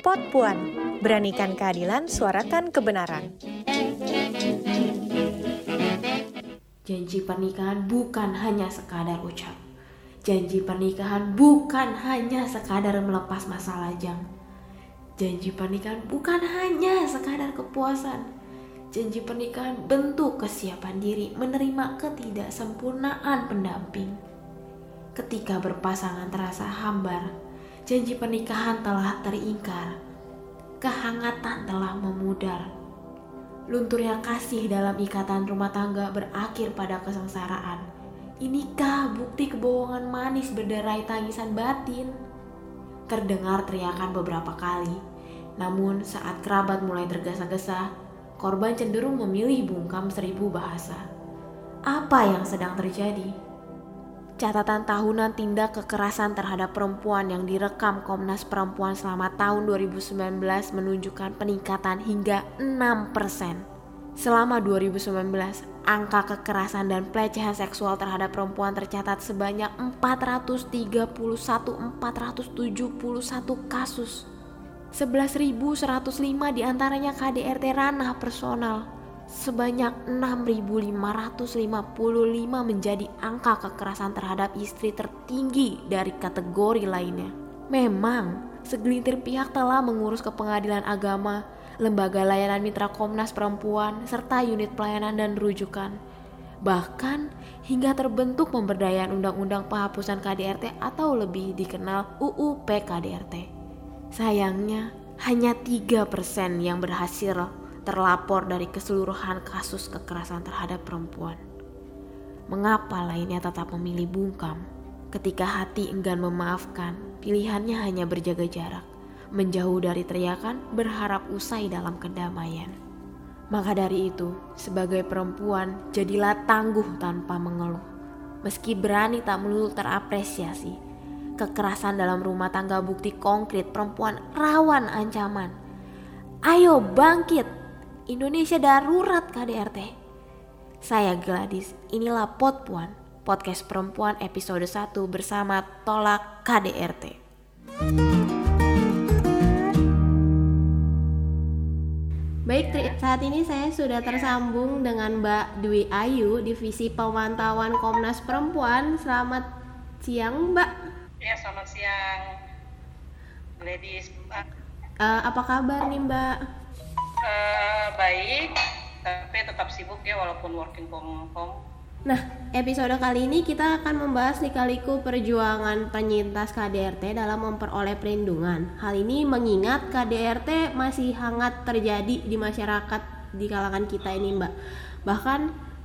Pot Puan, beranikan keadilan, suarakan kebenaran. Janji pernikahan bukan hanya sekadar ucap. Janji pernikahan bukan hanya sekadar melepas masa lajang. Janji pernikahan bukan hanya sekadar kepuasan. Janji pernikahan bentuk kesiapan diri menerima ketidaksempurnaan pendamping. Ketika berpasangan terasa hambar, janji pernikahan telah teringkar. Kehangatan telah memudar Lunturnya kasih dalam ikatan rumah tangga berakhir pada kesengsaraan. Inikah bukti kebohongan manis berderai tangisan batin? Terdengar teriakan beberapa kali. Namun saat kerabat mulai tergesa-gesa, korban cenderung memilih bungkam seribu bahasa. Apa yang sedang terjadi? Catatan tahunan tindak kekerasan terhadap perempuan yang direkam Komnas Perempuan selama tahun 2019 menunjukkan peningkatan hingga 6%. Selama 2019, angka kekerasan dan pelecehan seksual terhadap perempuan tercatat sebanyak 431.471 kasus. 11.105 di antaranya KDRT ranah personal. Sebanyak 6.555 menjadi angka kekerasan terhadap istri tertinggi dari kategori lainnya. Memang, segelintir pihak telah mengurus ke pengadilan agama lembaga layanan mitra Komnas Perempuan, serta unit pelayanan dan rujukan. Bahkan hingga terbentuk pemberdayaan Undang-Undang Penghapusan KDRT atau lebih dikenal UU PKDRT. Sayangnya, hanya 3% yang berhasil terlapor dari keseluruhan kasus kekerasan terhadap perempuan. Mengapa lainnya tetap memilih bungkam? Ketika hati enggan memaafkan, pilihannya hanya berjaga jarak menjauh dari teriakan, berharap usai dalam kedamaian. Maka dari itu, sebagai perempuan, jadilah tangguh tanpa mengeluh. Meski berani tak melulu terapresiasi, kekerasan dalam rumah tangga bukti konkret perempuan rawan ancaman. Ayo bangkit, Indonesia darurat KDRT. Saya Gladys, inilah Pot Puan, podcast perempuan episode 1 bersama Tolak KDRT. Baik, saat ini saya sudah tersambung dengan Mbak Dwi Ayu, Divisi Pemantauan Komnas Perempuan. Selamat siang, Mbak. Ya, selamat siang, ladies. Uh, apa kabar nih, Mbak? Uh, baik, tapi tetap sibuk ya walaupun working from home. Nah, episode kali ini kita akan membahas likaliku perjuangan penyintas KDRT dalam memperoleh perlindungan. Hal ini mengingat KDRT masih hangat terjadi di masyarakat di kalangan kita ini, Mbak. Bahkan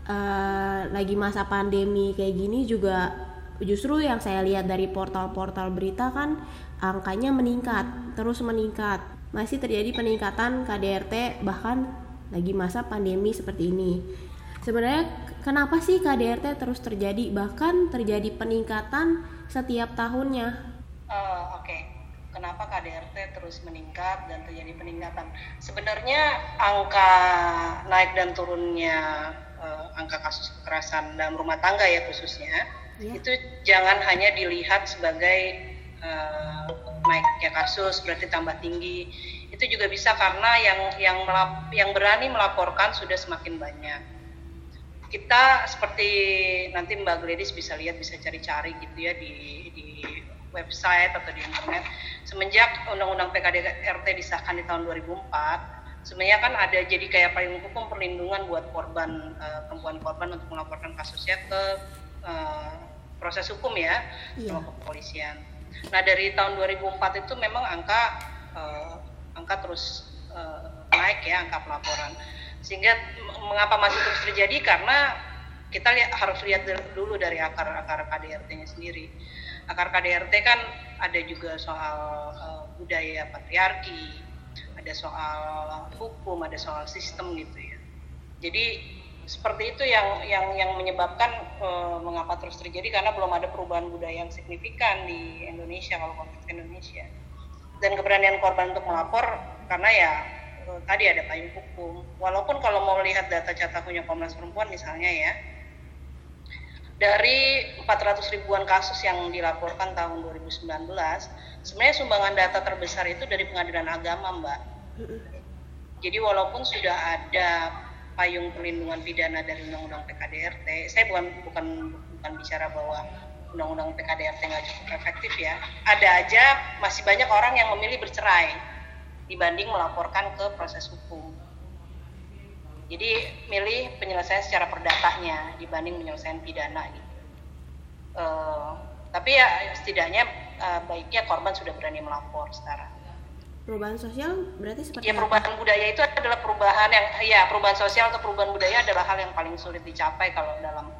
uh, lagi masa pandemi kayak gini juga justru yang saya lihat dari portal-portal berita kan angkanya meningkat, terus meningkat. Masih terjadi peningkatan KDRT bahkan lagi masa pandemi seperti ini. Sebenarnya kenapa sih KDRT terus terjadi bahkan terjadi peningkatan setiap tahunnya? Uh, Oke, okay. kenapa KDRT terus meningkat dan terjadi peningkatan? Sebenarnya angka naik dan turunnya uh, angka kasus kekerasan dalam rumah tangga ya khususnya yeah. itu jangan hanya dilihat sebagai uh, naiknya kasus berarti tambah tinggi. Itu juga bisa karena yang yang melap, yang berani melaporkan sudah semakin banyak kita seperti nanti Mbak Gladys bisa lihat bisa cari-cari gitu ya di di website atau di internet semenjak Undang-Undang PKDRT disahkan di tahun 2004 sebenarnya kan ada jadi kayak payung hukum perlindungan buat korban uh, perempuan korban untuk melaporkan kasusnya ke uh, proses hukum ya iya. sama kepolisian. Nah dari tahun 2004 itu memang angka uh, angka terus uh, naik ya angka pelaporan sehingga mengapa masih terus terjadi karena kita lihat, harus lihat dulu dari akar-akar KDRT-nya sendiri. Akar KDRT kan ada juga soal uh, budaya patriarki, ada soal hukum, ada soal sistem gitu ya. Jadi seperti itu yang yang yang menyebabkan uh, mengapa terus terjadi karena belum ada perubahan budaya yang signifikan di Indonesia kalau konteks Indonesia. Dan keberanian korban untuk melapor karena ya uh, tadi ada payung hukum. Walaupun kalau mau lihat data punya Komnas Perempuan misalnya ya, dari 400 ribuan kasus yang dilaporkan tahun 2019, sebenarnya sumbangan data terbesar itu dari pengadilan agama, Mbak. Jadi walaupun sudah ada payung perlindungan pidana dari Undang-Undang PKDRT, saya bukan bukan bukan bicara bahwa Undang-Undang PKDRT nggak cukup efektif ya. Ada aja masih banyak orang yang memilih bercerai dibanding melaporkan ke proses hukum. Jadi milih penyelesaian secara perdatanya dibanding penyelesaian pidana gitu. Uh, tapi ya setidaknya uh, baiknya korban sudah berani melapor sekarang. Perubahan sosial berarti seperti ya perubahan apa? budaya itu adalah perubahan yang ya perubahan sosial atau perubahan budaya adalah hal yang paling sulit dicapai kalau dalam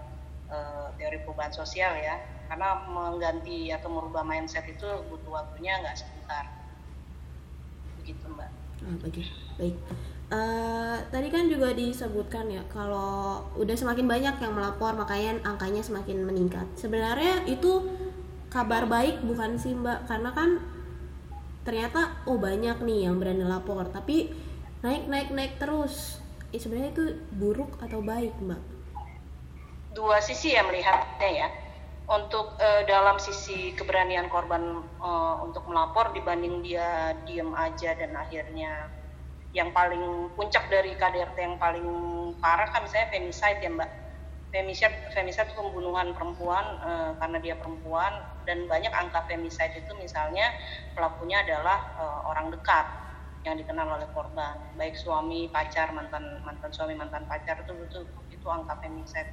uh, teori perubahan sosial ya karena mengganti atau merubah mindset itu butuh waktunya nggak sebentar begitu mbak. Ah, baik baik. Uh, tadi kan juga disebutkan ya kalau udah semakin banyak yang melapor makanya angkanya semakin meningkat. Sebenarnya itu kabar baik bukan sih Mbak? Karena kan ternyata oh banyak nih yang berani lapor tapi naik naik naik terus. Eh, sebenarnya itu buruk atau baik Mbak? Dua sisi ya melihatnya ya. Untuk uh, dalam sisi keberanian korban uh, untuk melapor dibanding dia diem aja dan akhirnya yang paling puncak dari KDRT yang paling parah kan misalnya femicide ya mbak femicide femicide itu pembunuhan perempuan e, karena dia perempuan dan banyak angka femicide itu misalnya pelakunya adalah e, orang dekat yang dikenal oleh korban baik suami pacar mantan mantan suami mantan pacar itu itu itu angka femicide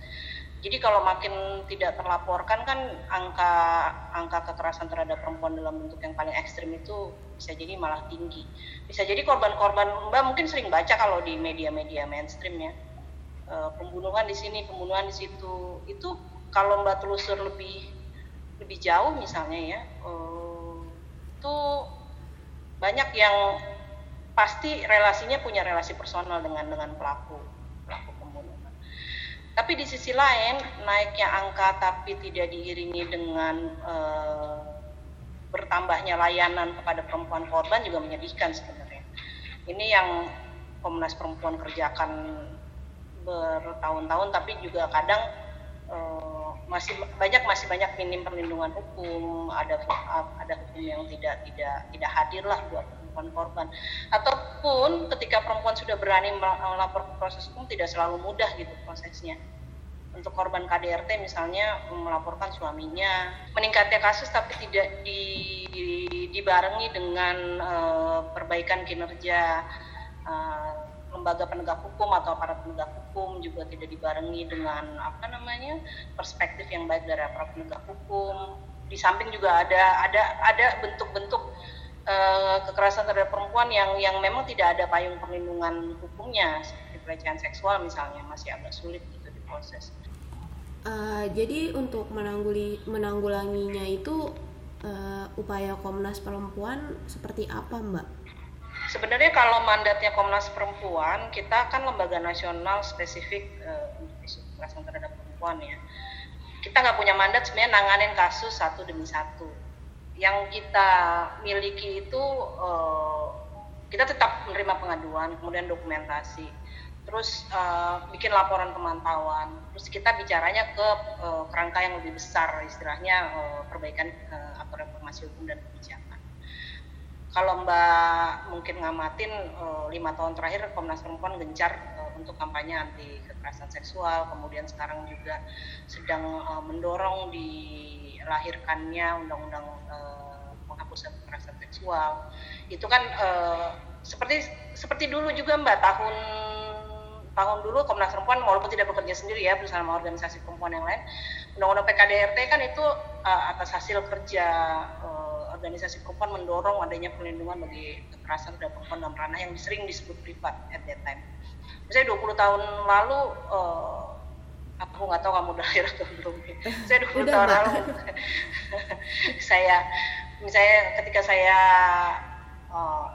jadi kalau makin tidak terlaporkan kan angka angka kekerasan terhadap perempuan dalam bentuk yang paling ekstrim itu bisa jadi malah tinggi. Bisa jadi korban-korban Mbak mungkin sering baca kalau di media-media mainstream ya. E, pembunuhan di sini, pembunuhan di situ. Itu kalau Mbak telusur lebih lebih jauh misalnya ya, e, itu banyak yang pasti relasinya punya relasi personal dengan dengan pelaku tapi di sisi lain naiknya angka tapi tidak diiringi dengan uh, bertambahnya layanan kepada perempuan korban juga menyedihkan sebenarnya. Ini yang Komnas Perempuan kerjakan bertahun-tahun tapi juga kadang uh, masih banyak masih banyak minim perlindungan hukum, ada ada hukum yang tidak tidak tidak hadir lah buat perempuan korban. Ataupun ketika perempuan sudah berani melapor ke proses hukum tidak selalu mudah gitu prosesnya. Untuk korban KDRT misalnya melaporkan suaminya. Meningkatnya kasus tapi tidak di, di, dibarengi dengan uh, perbaikan kinerja uh, lembaga penegak hukum atau aparat penegak hukum juga tidak dibarengi dengan apa namanya perspektif yang baik dari aparat penegak hukum di samping juga ada ada ada bentuk-bentuk uh, kekerasan terhadap perempuan yang yang memang tidak ada payung perlindungan hukumnya seperti pelecehan seksual misalnya masih agak sulit gitu diproses. Uh, jadi untuk menangguli menanggulanginya itu uh, upaya Komnas Perempuan seperti apa, Mbak? Sebenarnya kalau mandatnya Komnas Perempuan, kita kan lembaga nasional spesifik uh, untuk isu kekerasan terhadap perempuan ya. Kita nggak punya mandat sebenarnya nanganin kasus satu demi satu yang kita miliki itu uh, kita tetap menerima pengaduan, kemudian dokumentasi, terus uh, bikin laporan pemantauan, terus kita bicaranya ke uh, kerangka yang lebih besar, istilahnya uh, perbaikan uh, atau reformasi hukum dan kebijakan. Kalau Mbak mungkin ngamatin lima tahun terakhir Komnas Perempuan gencar uh, untuk kampanye anti kekerasan seksual, kemudian sekarang juga sedang uh, mendorong di lahirkannya undang-undang penghapusan kekerasan seksual. Itu kan seperti seperti dulu juga mbak tahun tahun dulu Komnas Perempuan walaupun tidak bekerja sendiri ya bersama organisasi perempuan yang lain undang-undang PKDRT kan itu uh, atas hasil kerja uh, organisasi perempuan mendorong adanya perlindungan bagi kekerasan terhadap perempuan dalam ranah yang sering disebut privat at that time. Misalnya 20 tahun lalu uh, aku nggak tahu kamu udah lahir atau belum. Saya 20 tahun lalu saya misalnya ketika saya uh,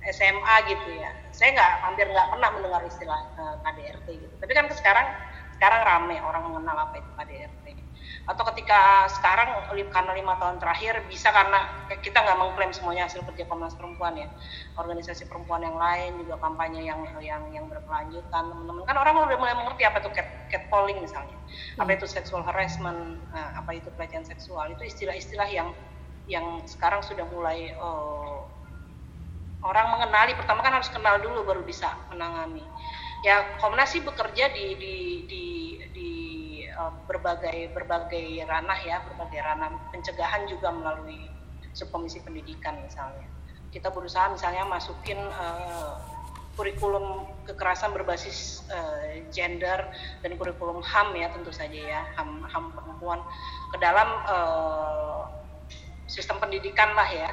eh, SMA gitu ya saya nggak hampir nggak pernah mendengar istilah uh, eh, KDRT gitu. Tapi kan sekarang sekarang rame orang mengenal apa itu KDRT atau ketika sekarang karena lima tahun terakhir bisa karena kita nggak mengklaim semuanya hasil kerja Komnas Perempuan ya. Organisasi perempuan yang lain juga kampanye yang yang yang berkelanjutan teman-teman. Kan orang udah mulai mengerti apa itu cat, catcalling misalnya. Hmm. apa itu sexual harassment nah, apa itu pelecehan seksual. Itu istilah-istilah yang yang sekarang sudah mulai uh, orang mengenali. Pertama kan harus kenal dulu baru bisa menangani. Ya Komnas sih bekerja di di di Eh, berbagai berbagai ranah ya berbagai ranah pencegahan juga melalui subkomisi pendidikan misalnya. Kita berusaha misalnya masukin uh, kurikulum kekerasan berbasis uh, gender dan kurikulum HAM ya tentu saja ya HAM HAM perempuan ke dalam uh, sistem pendidikan lah ya.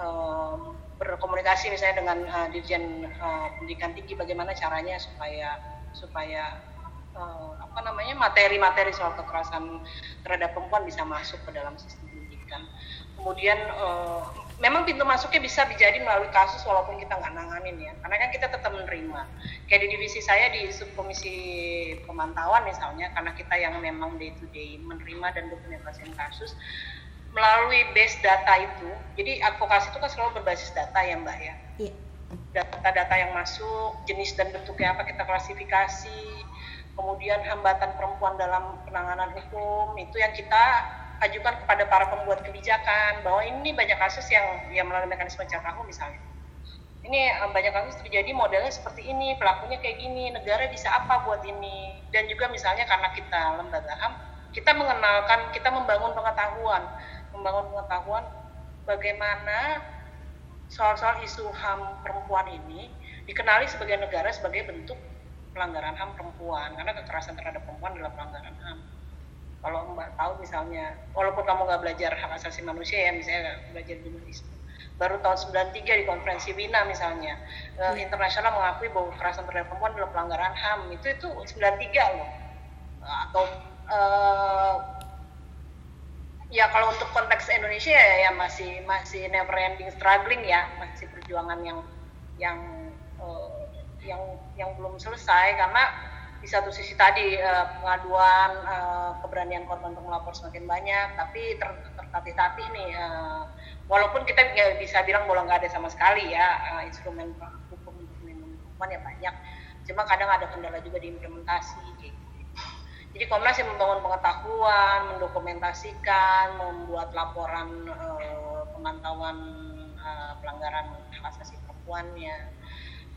Uh, berkomunikasi misalnya dengan uh, dirjen uh, pendidikan tinggi bagaimana caranya supaya supaya uh, apa namanya materi-materi soal kekerasan terhadap perempuan bisa masuk ke dalam sistem pendidikan. Kemudian uh, memang pintu masuknya bisa dijadi melalui kasus walaupun kita nggak nanganin ya, karena kan kita tetap menerima. Kayak di divisi saya di subkomisi pemantauan misalnya, karena kita yang memang day to day menerima dan dokumentasikan kasus melalui base data itu. Jadi advokasi itu kan selalu berbasis data ya Mbak ya. Iya. Data-data yang masuk, jenis dan bentuknya apa kita klasifikasi, kemudian hambatan perempuan dalam penanganan hukum itu yang kita ajukan kepada para pembuat kebijakan bahwa ini banyak kasus yang yang melalui mekanisme catahu misalnya. Ini eh, banyak kasus terjadi modelnya seperti ini pelakunya kayak gini negara bisa apa buat ini? Dan juga misalnya karena kita lembaga ham kita mengenalkan kita membangun pengetahuan membangun pengetahuan bagaimana soal-soal isu ham perempuan ini dikenali sebagai negara sebagai bentuk pelanggaran HAM perempuan karena kekerasan terhadap perempuan adalah pelanggaran HAM. Kalau mbak tahu misalnya walaupun kamu nggak belajar hak asasi manusia ya misalnya belajar jurnalisme. Baru tahun 93 di konferensi Wina misalnya hmm. internasional mengakui bahwa kekerasan terhadap perempuan adalah pelanggaran HAM. Itu itu 93 loh. Atau uh, ya kalau untuk konteks Indonesia ya, ya masih masih never ending struggling ya masih perjuangan yang yang yang yang belum selesai karena di satu sisi tadi uh, pengaduan uh, keberanian korban untuk melapor semakin banyak tapi ter, tertatih-tatih nih uh, walaupun kita nggak bisa bilang bahwa nggak ada sama sekali ya uh, instrumen hukum untuk melindungi perempuan ya banyak cuma kadang ada kendala juga di implementasi gitu. jadi Komnas yang membangun pengetahuan mendokumentasikan membuat laporan uh, pemantauan uh, pelanggaran hak asasi perempuannya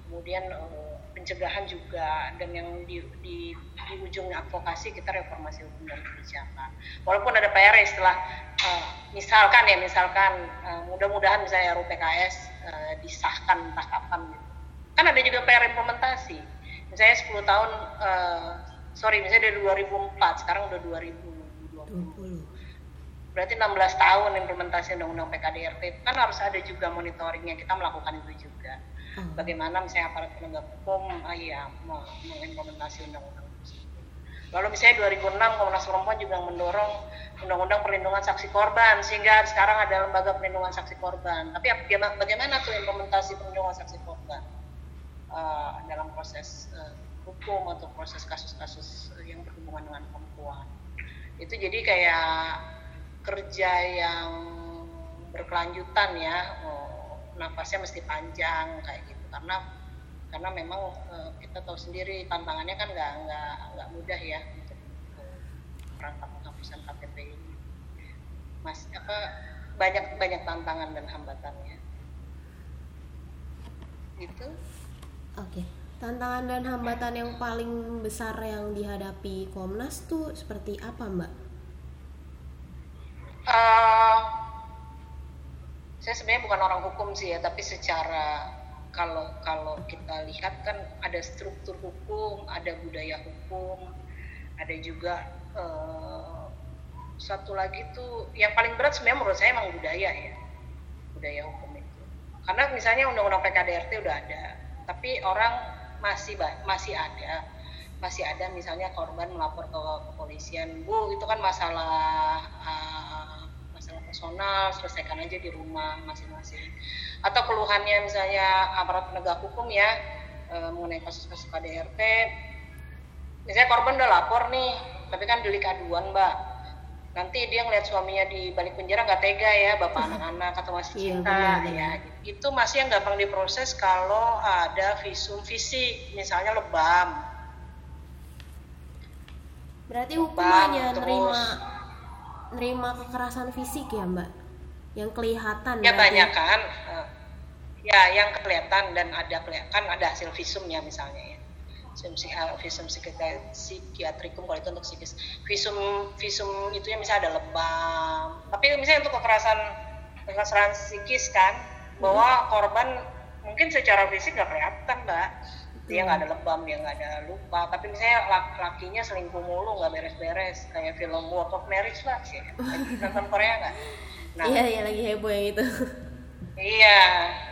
kemudian uh, pencegahan juga dan yang di, di, di ujung advokasi kita reformasi hukum dan kebijakan. Walaupun ada PR setelah uh, misalkan ya misalkan uh, mudah-mudahan misalnya RUU PKS uh, disahkan entah kapan gitu. Kan ada juga PR implementasi. Misalnya 10 tahun uh, sorry misalnya dari 2004 sekarang udah 2020. Berarti 16 tahun implementasi undang-undang PKDRT kan harus ada juga monitoringnya kita melakukan itu juga hmm. bagaimana misalnya aparat penegak hukum uh, ya mengimplementasi undang-undang Lalu misalnya 2006 Komnas Perempuan juga mendorong undang-undang perlindungan saksi korban sehingga sekarang ada lembaga perlindungan saksi korban. Tapi bagaimana, tuh implementasi perlindungan saksi korban uh, dalam proses uh, hukum atau proses kasus-kasus yang berhubungan dengan perempuan? Itu jadi kayak kerja yang berkelanjutan ya. Oh, nafasnya mesti panjang kayak gitu karena karena memang uh, kita tahu sendiri tantangannya kan nggak nggak nggak mudah ya untuk perangkat penghapusan KTP ini mas apa banyak banyak tantangan dan hambatannya itu oke okay. tantangan dan hambatan yang paling besar yang dihadapi Komnas tuh seperti apa mbak? Uh, saya sebenarnya bukan orang hukum sih ya tapi secara kalau kalau kita lihat kan ada struktur hukum ada budaya hukum ada juga uh, satu lagi tuh yang paling berat sebenarnya menurut saya emang budaya ya budaya hukum itu. Karena misalnya undang-undang PKDRT udah ada tapi orang masih masih ada masih ada misalnya korban melapor ke kepolisian bu itu kan masalah uh, personal selesaikan aja di rumah masing-masing. Atau keluhannya misalnya aparat penegak hukum ya e, mengenai kasus-kasus KDRT misalnya korban udah lapor nih tapi kan delik aduan mbak. Nanti dia ngeliat suaminya di balik penjara nggak tega ya bapak anak-anak atau masih Iya, cinta benar, ya. itu masih yang gampang diproses kalau ada visum fisik misalnya lebam. Berarti hukumannya terus- nerima kekerasan fisik ya, Mbak? Yang kelihatan ya berarti. banyak kan? Eh, ya yang kelihatan dan ada kelihatan ada hasil visumnya misalnya ya. Visum eh, visum psikiatri- psikiatrikum kalau itu untuk psikis. Visum visum itu ya misalnya ada lebam. Tapi misalnya untuk kekerasan kekerasan psikis kan bahwa korban mungkin secara fisik nggak kelihatan mbak dia nggak ada lebam dia nggak ada lupa tapi misalnya lak- lakinya selingkuh mulu nggak beres-beres kayak film Work of Marriage lah sih nonton Korea nggak nah Iya, iya lagi heboh yang itu. Iya,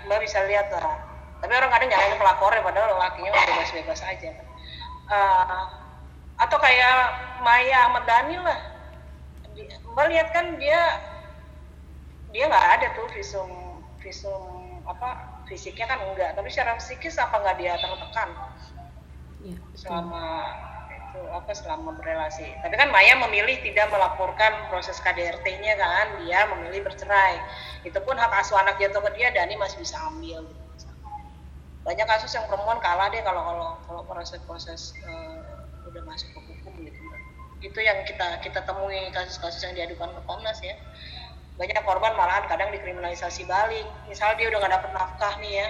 Mbak bisa lihat lah. Tapi orang kadang nyalain pelapornya padahal lakinya udah bebas-bebas aja. Eh, atau kayak Maya Ahmad Dhani lah. Mbak lihat kan dia dia nggak ada tuh visum visum apa fisiknya kan enggak, tapi secara psikis apa nggak dia tertekan Iya. selama itu apa selama berrelasi. Tapi kan Maya memilih tidak melaporkan proses KDRT-nya kan, dia memilih bercerai. Itu pun hak asuh anak jatuh ke dia, Dani masih bisa ambil. gitu. Banyak kasus yang perempuan kalah deh kalau kalau kalau proses-proses eh, udah masuk ke hukum gitu. Itu yang kita kita temui kasus-kasus yang diadukan ke Komnas ya. Banyak korban malahan kadang dikriminalisasi balik. Misal dia udah nggak dapet nafkah nih ya,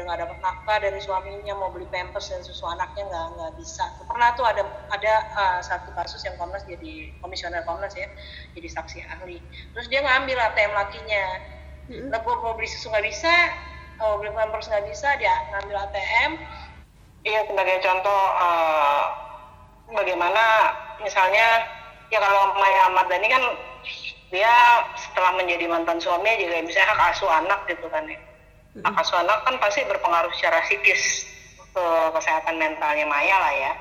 udah nggak dapat nafkah dari suaminya mau beli pampers dan susu anaknya nggak nggak bisa. Pernah tuh ada ada uh, satu kasus yang Komnas jadi komisioner Komnas ya jadi saksi ahli. Terus dia ngambil ATM lakinya. Lah gua mau beli susu nggak bisa mau beli pampers nggak bisa dia ngambil ATM. Iya sebagai contoh uh, bagaimana misalnya ya kalau Maya Ahmad Dhani kan dia setelah menjadi mantan suami juga bisa hak asuh anak gitu kan ya hak asuh anak kan pasti berpengaruh secara psikis ke kesehatan mentalnya Maya lah ya.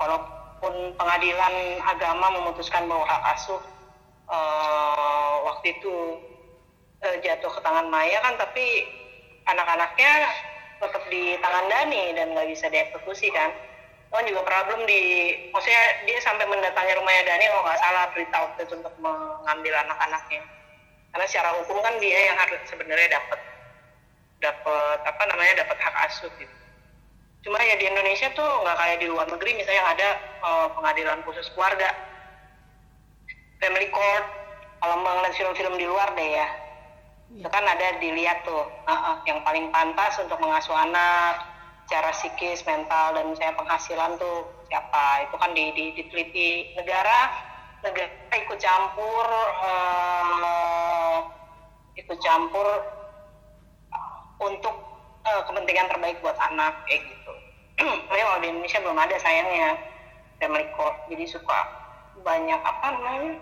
Walaupun pengadilan agama memutuskan bahwa hak asuh eh, waktu itu eh, jatuh ke tangan Maya kan, tapi anak-anaknya tetap di tangan Dani dan nggak bisa dieksekusi kan. Kan juga problem di, maksudnya dia sampai mendatangi rumahnya Dani kalau nggak salah berita waktu itu untuk mengambil anak-anaknya. Karena secara hukum kan dia yang harus sebenarnya dapat dapat apa namanya dapat hak asuh gitu. Cuma ya di Indonesia tuh nggak kayak di luar negeri misalnya yang ada eh, pengadilan khusus keluarga, family court. Kalau mengenai film-film di luar deh ya, itu kan ada dilihat tuh uh, uh, yang paling pantas untuk mengasuh anak, secara psikis, mental dan misalnya penghasilan tuh siapa? Itu kan di, di, diteliti negara, negara ikut campur, eh, ikut campur untuk eh, kepentingan terbaik buat anak kayak gitu. Tapi kalau di Indonesia belum ada sayangnya family court, jadi suka banyak apa namanya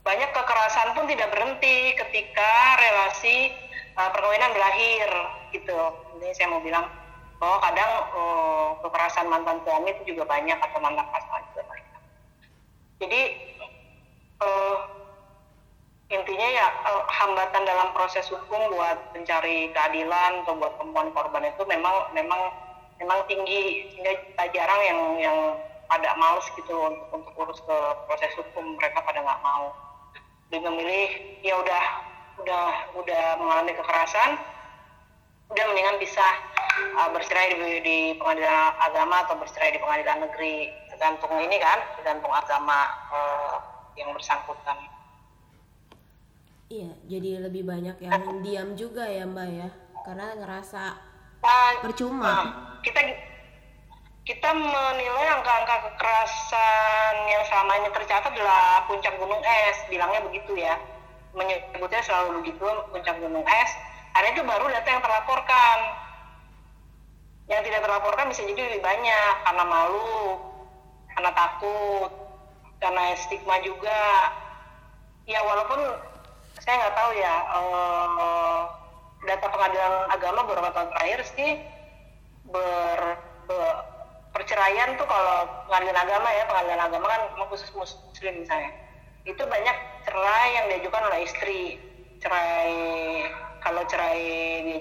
banyak kekerasan pun tidak berhenti ketika relasi eh, perkawinan berakhir gitu. Ini saya mau bilang bahwa kadang eh, kekerasan mantan suami itu juga banyak atau mantan pasangan juga banyak. Jadi eh, intinya ya eh, hambatan dalam proses hukum buat mencari keadilan atau buat perempuan korban itu memang memang memang tinggi. Sehingga jarang yang yang pada males gitu untuk untuk urus ke proses hukum. Mereka pada nggak mau. Lebih memilih ya udah udah udah mengalami kekerasan udah mendingan bisa uh, bercerai di, di pengadilan agama atau bercerai di pengadilan negeri tergantung ini kan tergantung agama uh, yang bersangkutan Iya, jadi lebih banyak yang diam juga ya Mbak ya, karena ngerasa Nah, percuma. Nah, kita kita menilai angka-angka kekerasan yang selama ini tercatat adalah puncak gunung es, bilangnya begitu ya. Menyebutnya selalu begitu, puncak gunung es. Karena itu baru data yang terlaporkan. Yang tidak terlaporkan bisa jadi lebih banyak karena malu, karena takut, karena stigma juga. Ya walaupun saya nggak tahu ya eh, data pengadilan agama beberapa tahun terakhir sih ber, ber- perceraian tuh kalau pengadilan agama ya pengadilan agama kan khusus muslim misalnya itu banyak cerai yang diajukan oleh istri cerai kalau cerai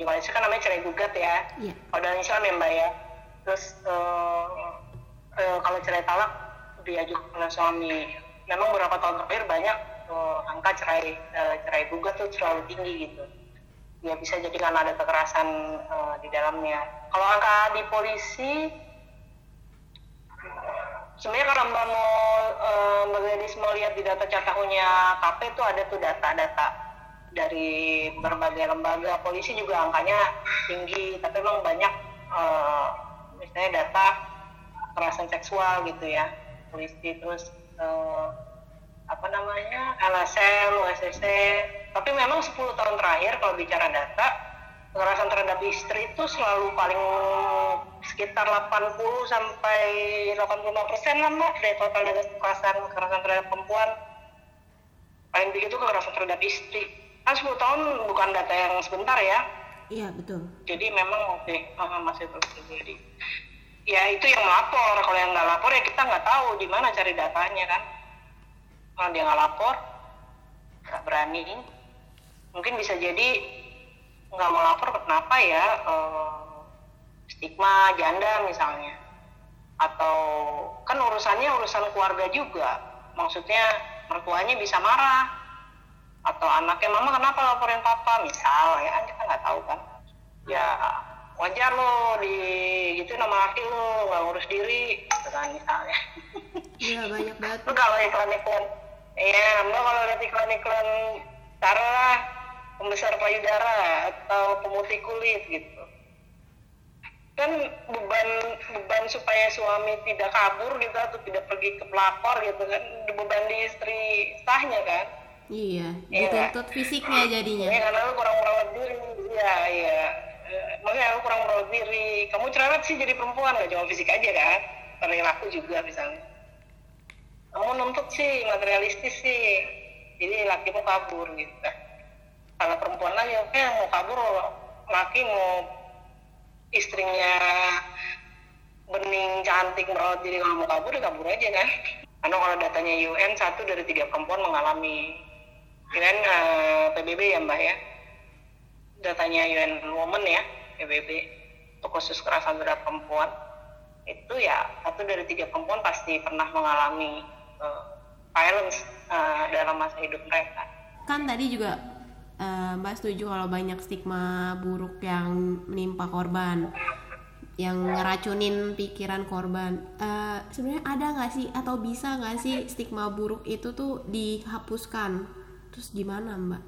oleh istri kan namanya cerai gugat ya. Iya. kalau dalam Islam ya mbak ya. Terus eh, eh, kalau cerai talak diajukan oleh suami. Memang beberapa tahun terakhir banyak angka cerai uh, cerai gugat tuh terlalu tinggi gitu. Ya bisa jadi karena ada kekerasan uh, di dalamnya. Kalau angka di polisi sebenarnya kalau mbak mau uh, mbak mau lihat di data catahunya KP itu ada tuh data-data dari berbagai lembaga polisi juga angkanya tinggi tapi memang banyak uh, misalnya data kekerasan seksual gitu ya. Polisi terus uh, apa namanya LSM, USSC tapi memang 10 tahun terakhir kalau bicara data kekerasan terhadap istri itu selalu paling sekitar 80 sampai 85 persen lah mbak dari total data kekerasan kekerasan terhadap perempuan. Paling tinggi itu kekerasan terhadap istri kan 10 tahun bukan data yang sebentar ya. Iya betul. Jadi memang oke okay, masih terus terjadi. Ya itu yang melapor. Kalau yang nggak lapor ya kita nggak tahu di mana cari datanya kan. Kalau dia nggak lapor nggak berani. Mungkin bisa jadi nggak mau lapor kenapa ya uh, stigma janda misalnya. Atau kan urusannya urusan keluarga juga. Maksudnya mertuanya bisa marah atau anaknya mama kenapa laporin papa misal ya kan kita nggak tahu kan ya wajar lo di gitu nama laki lo nggak ngurus diri gitu kan misalnya iya banyak banget kalau iklan-iklan Iya, mbak kalau lihat iklan-iklan taruhlah pembesar payudara atau pemutih kulit gitu. Kan beban beban supaya suami tidak kabur gitu atau tidak pergi ke pelakor gitu kan beban di istri sahnya kan. Iya, iya dituntut ya, fisiknya jadinya. Iya, karena lu kurang merawat diri. Iya, iya. Eh, makanya lu kurang merawat diri. Kamu cerewet sih jadi perempuan, gak cuma fisik aja kan. Perilaku juga misalnya kamu nuntut sih materialistis sih jadi laki mau kabur gitu kalau perempuan lagi oke mau kabur laki mau istrinya bening cantik merawat diri kalau mau kabur ya kabur aja kan karena kalau datanya UN satu dari tiga perempuan mengalami UN uh, eh, PBB ya mbak ya datanya UN Women ya PBB untuk khusus kekerasan terhadap perempuan itu ya satu dari tiga perempuan pasti pernah mengalami uh, violence uh, dalam masa hidup mereka. Kan tadi juga Mbak setuju kalau banyak stigma buruk yang menimpa korban, yang ngeracunin pikiran korban. Uh, Sebenarnya ada nggak sih atau bisa nggak sih stigma buruk itu tuh dihapuskan? Terus gimana Mbak?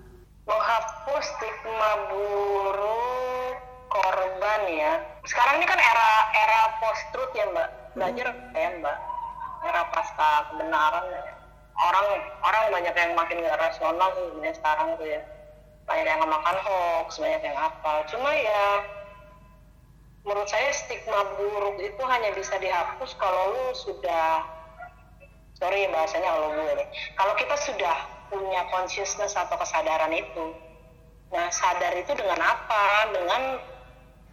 Menghapus stigma buruk korban ya. Sekarang ini kan era era post truth ya Mbak. Belajar hmm. ya Mbak era pasca kebenaran orang orang banyak yang makin gak rasional sebenarnya sekarang tuh ya banyak yang makan hoax banyak yang apa cuma ya menurut saya stigma buruk itu hanya bisa dihapus kalau lu sudah sorry bahasanya kalau gue deh kalau kita sudah punya consciousness atau kesadaran itu. Nah sadar itu dengan apa? Dengan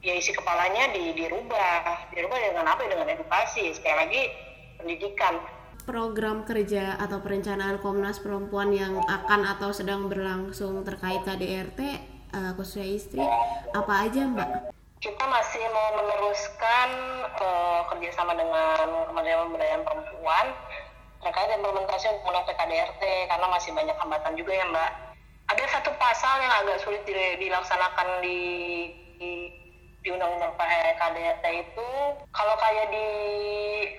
ya isi kepalanya di, dirubah. Dirubah dengan apa? Dengan edukasi. Sekali lagi pendidikan. Program kerja atau perencanaan Komnas Perempuan yang akan atau sedang berlangsung terkait KDRT uh, eh, khususnya istri apa aja Mbak? Kita masih mau meneruskan uh, kerjasama dengan Kementerian Pemberdayaan Perempuan terkait implementasi undang PKDRT karena masih banyak hambatan juga ya Mbak. Ada satu pasal yang agak sulit dilaksanakan di, di di undang-undang KDRT itu kalau kayak di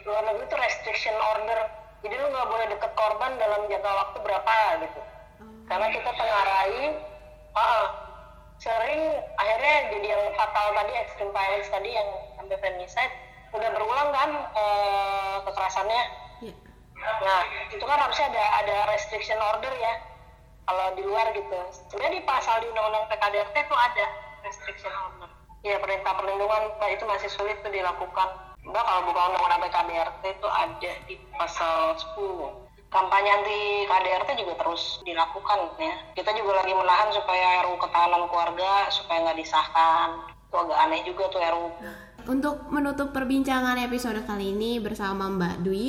luar negeri itu restriction order jadi lu nggak boleh deket korban dalam jangka waktu berapa gitu hmm. karena kita tengarai uh, sering akhirnya jadi yang fatal tadi extreme violence tadi yang sampai femicide udah berulang kan uh, kekerasannya. Nah itu kan harusnya ada ada restriction order ya. Kalau di luar gitu. Sebenarnya di pasal di undang-undang PKDRT itu ada restriction order. Ya perintah perlindungan Pak itu masih sulit tuh dilakukan. Mbak kalau buka undang-undang KDRT itu ada di pasal 10 kampanye anti KDRT juga terus dilakukan ya. Kita juga lagi menahan supaya RUU ketahanan keluarga supaya nggak disahkan. Itu agak aneh juga tuh RUU untuk menutup perbincangan episode kali ini bersama Mbak Dwi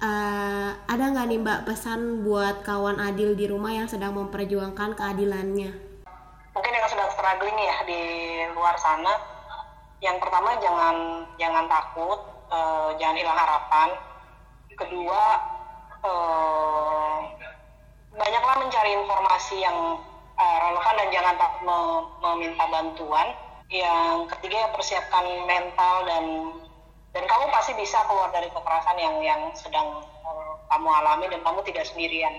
uh, ada nggak nih Mbak pesan buat kawan adil di rumah yang sedang memperjuangkan keadilannya? Mungkin yang sedang struggling ya di luar sana. Yang pertama jangan jangan takut uh, jangan hilang harapan. Kedua uh, banyaklah mencari informasi yang uh, relevan dan jangan takut meminta bantuan. Yang ketiga ya persiapkan mental dan dan kamu pasti bisa keluar dari kekerasan yang yang sedang uh, kamu alami dan kamu tidak sendirian.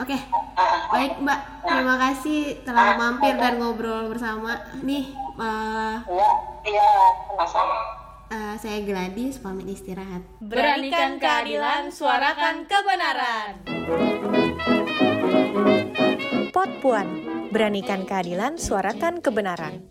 Oke, okay. uh, baik Mbak. Terima kasih telah uh, mampir dan ngobrol bersama. Nih, uh, iya, iya, sama-sama. Uh, saya Gladys, pamit istirahat. Beranikan keadilan, suarakan kebenaran. Pot Puan, beranikan keadilan, suarakan kebenaran.